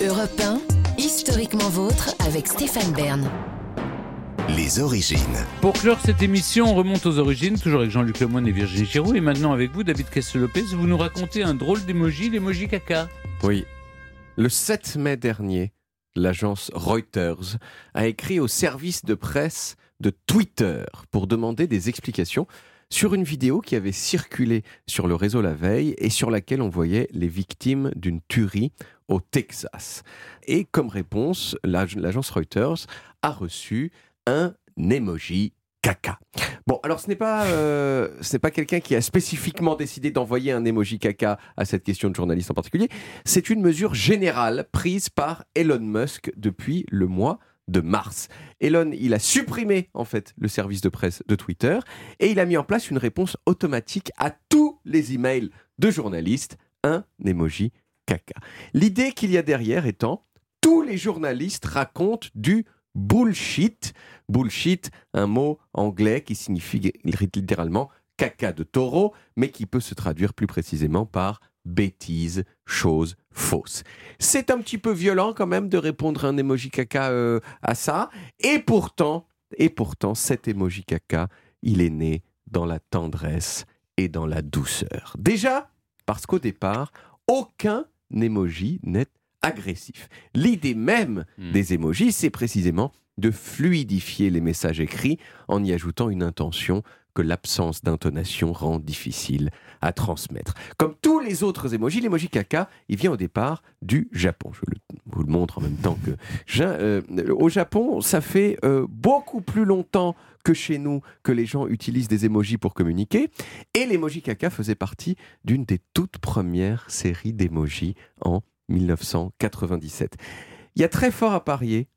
Europe 1, historiquement vôtre avec Stéphane Bern. Les origines. Pour clore cette émission, on remonte aux origines, toujours avec Jean-Luc Lemoyne et Virginie Giroud. Et maintenant avec vous, David Castel-Lopez, vous nous racontez un drôle d'émoji, l'émoji caca. Oui. Le 7 mai dernier, l'agence Reuters a écrit au service de presse de Twitter pour demander des explications sur une vidéo qui avait circulé sur le réseau la veille et sur laquelle on voyait les victimes d'une tuerie au Texas. Et comme réponse, l'agence Reuters a reçu un emoji caca. Bon, alors ce n'est pas, euh, pas quelqu'un qui a spécifiquement décidé d'envoyer un emoji caca à cette question de journaliste en particulier. C'est une mesure générale prise par Elon Musk depuis le mois de mars. Elon, il a supprimé en fait le service de presse de Twitter et il a mis en place une réponse automatique à tous les emails de journalistes, un emoji caca. L'idée qu'il y a derrière étant tous les journalistes racontent du bullshit. Bullshit, un mot anglais qui signifie littéralement caca de taureau, mais qui peut se traduire plus précisément par bêtise, chose fausse. C'est un petit peu violent quand même de répondre un emoji caca euh, à ça, et pourtant, et pourtant, cet emoji caca, il est né dans la tendresse et dans la douceur. Déjà, parce qu'au départ, aucun emoji n'est agressif. L'idée même hmm. des emojis, c'est précisément de fluidifier les messages écrits en y ajoutant une intention que l'absence d'intonation rend difficile à transmettre. Comme tous les autres emojis, l'emoji caca, il vient au départ du Japon. Je vous le montre en même temps que... Euh, au Japon, ça fait euh, beaucoup plus longtemps que chez nous que les gens utilisent des emojis pour communiquer. Et l'emoji caca faisait partie d'une des toutes premières séries d'emojis en 1997. Il y a très fort à parier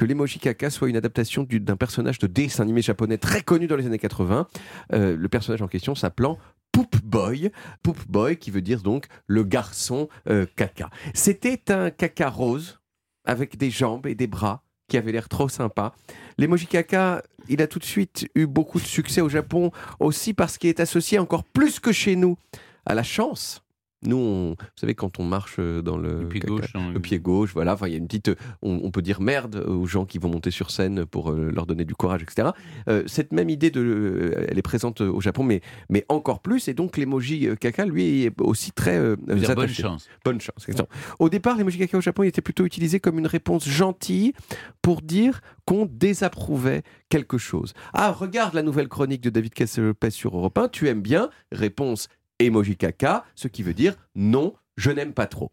que l'emoji caca soit une adaptation d'un personnage de dessin animé japonais très connu dans les années 80. Euh, le personnage en question s'appelant Poop Boy, Poop Boy qui veut dire donc le garçon euh, caca. C'était un caca rose avec des jambes et des bras qui avait l'air trop sympa. L'emoji caca, il a tout de suite eu beaucoup de succès au Japon aussi parce qu'il est associé encore plus que chez nous à la chance nous, vous savez, quand on marche euh, dans le, pied, gauche, hein, le pied gauche, voilà, il y a une petite, on, peut dire merde aux gens qui vont monter sur scène pour euh, leur donner du courage, etc. Euh, cette même idée, de, elle est présente au Japon, mais, mais encore plus. Et donc l'emoji caca, lui, est aussi très bonne chance. Bonne chance. Au départ, l'emoji caca au Japon, il était plutôt utilisé comme une réponse gentille pour dire qu'on désapprouvait quelque chose. Ah, regarde la nouvelle chronique de David Casselopez sur Europe 1, tu aimes bien? Réponse emoji caca, ce qui veut dire non, je n'aime pas trop.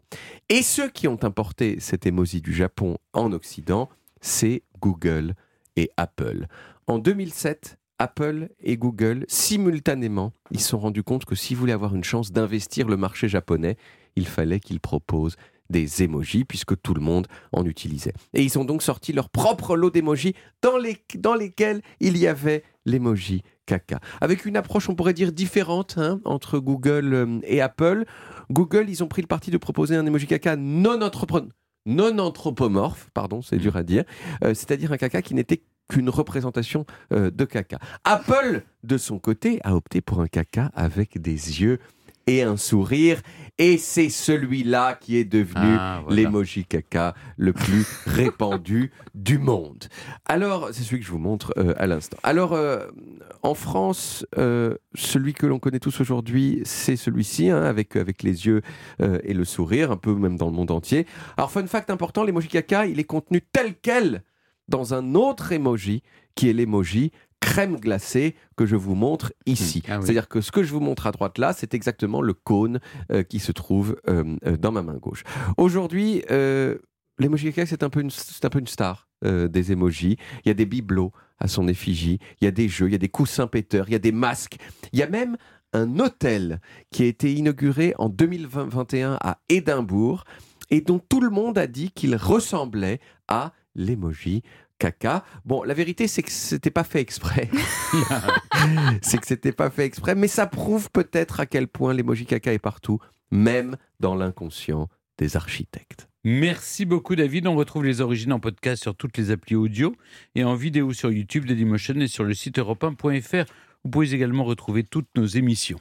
Et ceux qui ont importé cet emoji du Japon en Occident, c'est Google et Apple. En 2007, Apple et Google, simultanément, ils se sont rendus compte que s'ils voulaient avoir une chance d'investir le marché japonais, il fallait qu'ils proposent des emojis, puisque tout le monde en utilisait. Et ils ont donc sorti leur propre lot d'emojis dans, les, dans lesquels il y avait l'emoji caca. Avec une approche, on pourrait dire, différente hein, entre Google euh, et Apple. Google, ils ont pris le parti de proposer un emoji caca non, non anthropomorphe, pardon, c'est dur à dire, euh, c'est-à-dire un caca qui n'était qu'une représentation euh, de caca. Apple, de son côté, a opté pour un caca avec des yeux et un sourire. Et c'est celui-là qui est devenu ah, l'emoji caca le plus répandu du monde. Alors, c'est celui que je vous montre euh, à l'instant. Alors, en France, euh, celui que l'on connaît tous aujourd'hui, c'est celui-ci, hein, avec, avec les yeux et le sourire, un peu même dans le monde entier. Alors, fun fact important, l'emoji caca, il est contenu tel quel dans un autre emoji qui est l'emoji crème glacée que je vous montre ici. Ah C'est-à-dire que ce que je vous montre à droite là, c'est exactement le cône euh, qui se trouve euh, euh, dans ma main gauche. Aujourd'hui, l'emoji caca, c'est un, peu une, un peu une star des emojis. Il y a des bibelots à son effigie, il y a des jeux, il y a des coussins péteurs, il y a des masques, il y a même un hôtel qui a été inauguré en 2021 à Édimbourg et dont tout le monde a dit qu'il ressemblait à l'emoji caca. Bon, la vérité, c'est que c'était pas fait exprès. c'est que c'était pas fait exprès, mais ça prouve peut-être à quel point l'emoji caca est partout, même dans l'inconscient des architectes. Merci beaucoup David. On retrouve les origines en podcast sur toutes les applis audio et en vidéo sur YouTube, Dailymotion et sur le site europe Vous pouvez également retrouver toutes nos émissions.